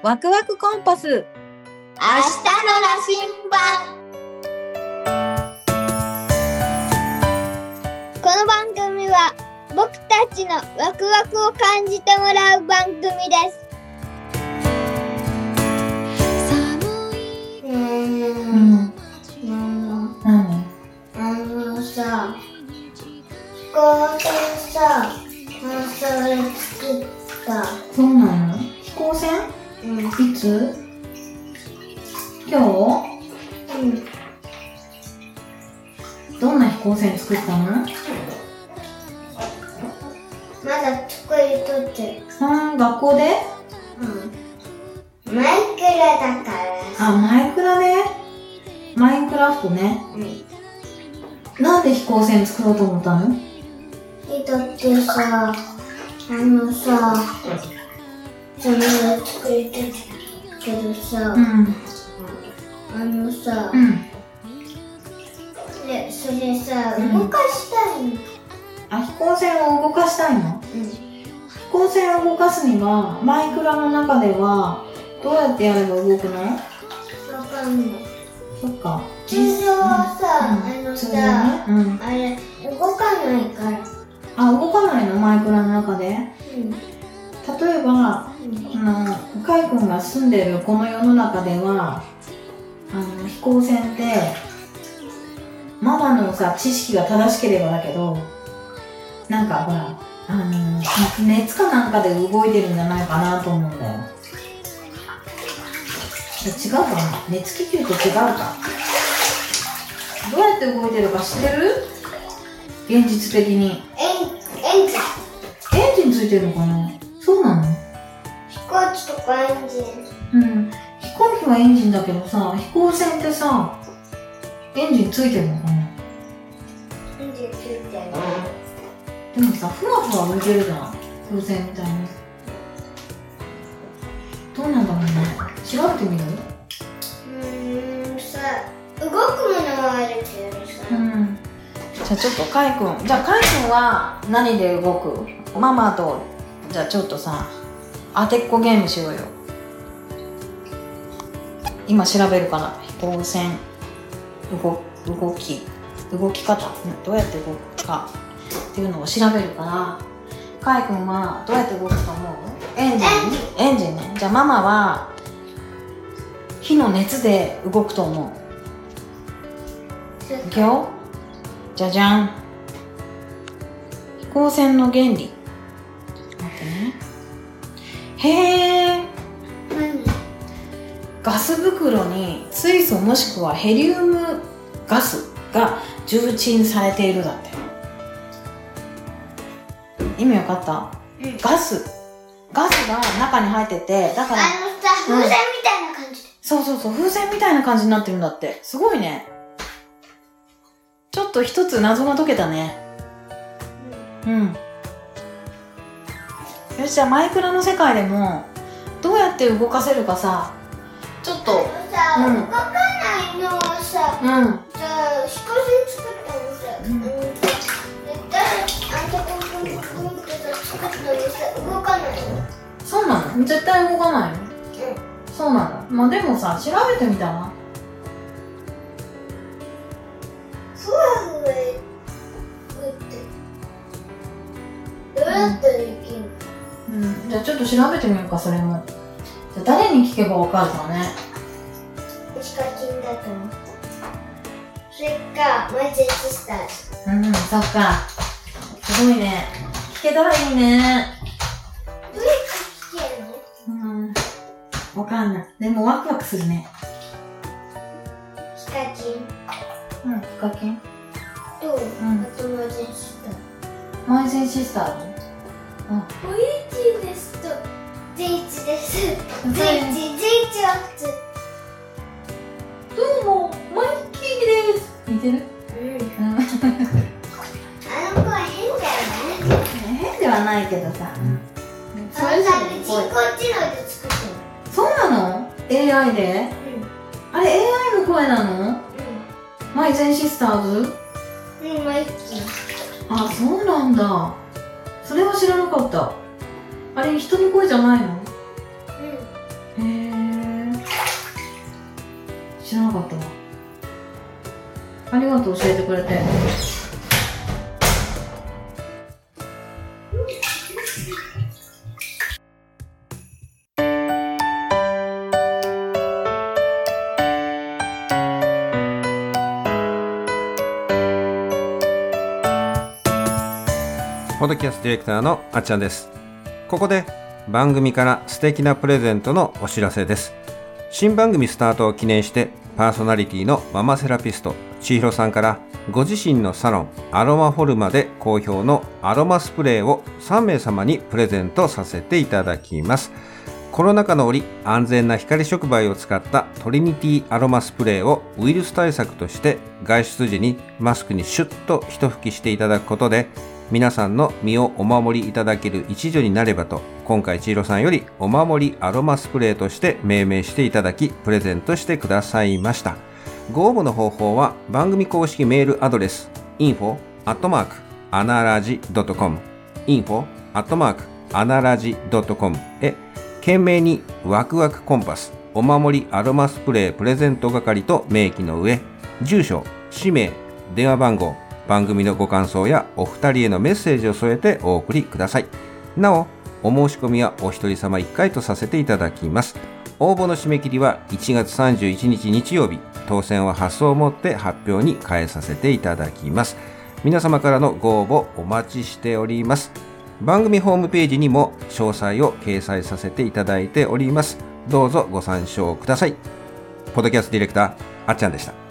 ワクワクコンパス。明日の羅針盤。この番組は僕たちのワクワクを感じてもらう番組です。飛行船さ、それ作った。そうなの？飛行船？うん。いつ？今うん。日どんな飛行船作ったの？まだ作りとってる。うん、学校で？うん。マイクラだから。あ、マイクラで？マインクラフトね。うん。なんで飛行船作ろうと思ったの？だってさ、あのさ、それを作りたいけどさ、うん。あのさ、うん。でそれさ、うん動かしたいの。あ、飛行船を動かしたいの？うん。飛行船を動かすには、マイクラの中では、どうやってやれば動くの？わかんない。そっか。通常はさ、うんあのさ、ね。うん。あれ、動かないから。あ、動かないの？マイクラの中で？うん。例えば、あの、カイ君が住んでるこの世の中では、あの、飛行船って、ママのさ、知識が正しければだけど、なんかほら、あの、熱かなんかで動いてるんじゃないかなと思うんだよ。違うかな？熱気球と違うか？どうやって動いてるか知ってる？現実的に。エン、エンジン。エンジンついてるのかな？そうなの？飛行機とかエンジン。うん。飛行機はエンジンだけどさ、飛行船ってさ、エンジンついてるのかな？エンジンついてる。でもさ、ふわふわ浮いてるじゃん。風船みたいに。どうなんだろうね？調べてみる？うーん、さ、動くものはあるけどさ。ん。じゃあちょっとカイ君、じゃあカイ君は何で動く？ママと、じゃあちょっとさ、当てっこゲームしようよ。今調べるから、飛行船、動、動き、動き方、うんどうやって動くか。っていうのを調べるから、カイ君はどうやって動くと思う？エンジン？エンジンね。じゃあママは、火の熱で動くと思う。いくよ。じゃじゃん。飛行船の原理ガス袋に水素もしくはヘリウムガスが重鎮されているだって意味わかったうんガスガスが中に入っててだからあのさ、風船みたいな感じで。そうそうそう風船みたいな感じになってるんだってすごいねちょっと一つ謎が解けたねうん。よし、じゃあマイクラの世界でも、どうやって動かせるかさ、ちょっと、うん動かないのはさ、うん。じゃあ、飛行船作ったのさ、うんうん、絶対、あんたこんこんこんってさ、作ったのさ、動かないの。そうなの絶対動かないのうそうなんだ。まあでもさ、調べてみたら。ん。ふわふわ浮いて。どうやったらできんのうん。じゃあちょっと調べてみようか、それも。誰に聞けばわかるかね。ヒカキンだと思う。それか、マジェスターズ。うん、そっか。すごいね。聞けたらいいね。どうやって聞けるの？うん。わかんない。でもワクワクするね。ヒカキンうん、ヒカキン。と、んあとマジェスターズ。マイゼンシスターズ。おいちです11月どうもマイキーです似てる、うん、あの子は変だよね変ではないけどさ、うん、それぞれ人工知能作ってるそうなの ?AI で、うん、あれ AI の声なの、うん、マイゼンシスターズうんマイキーあそうなんだそれは知らなかったあれ人の声じゃないのかったわ。ありがとう教えてくれて。ポッドキャストディレクターのあっちゃんです。ここで番組から素敵なプレゼントのお知らせです。新番組スタートを記念してパーソナリティのママセラピスト千尋さんからご自身のサロンアロマフォルマで好評のアロマスプレーを3名様にプレゼントさせていただきます。コロナ禍の折安全な光触媒を使ったトリニティアロマスプレーをウイルス対策として外出時にマスクにシュッと一吹きしていただくことで皆さんの身をお守りいただける一助になればと今回千尋さんよりお守りアロマスプレーとして命名していただきプレゼントしてくださいました。ご応募の方法は番組公式メールアドレス info アットマークアナラジ .com info アットマークアナラジ .com へ懸命にワクワクコンパスお守りアロマスプレープレゼント係と明記の上住所氏名電話番号番組のご感想やお二人へのメッセージを添えてお送りください。なおお申し込みはお一人様1回とさせていただきます。応募の締め切りは1月31日日曜日。当選は発送をもって発表に変えさせていただきます。皆様からのご応募お待ちしております。番組ホームページにも詳細を掲載させていただいております。どうぞご参照ください。ポッドキャストディレクターあっちゃんでした。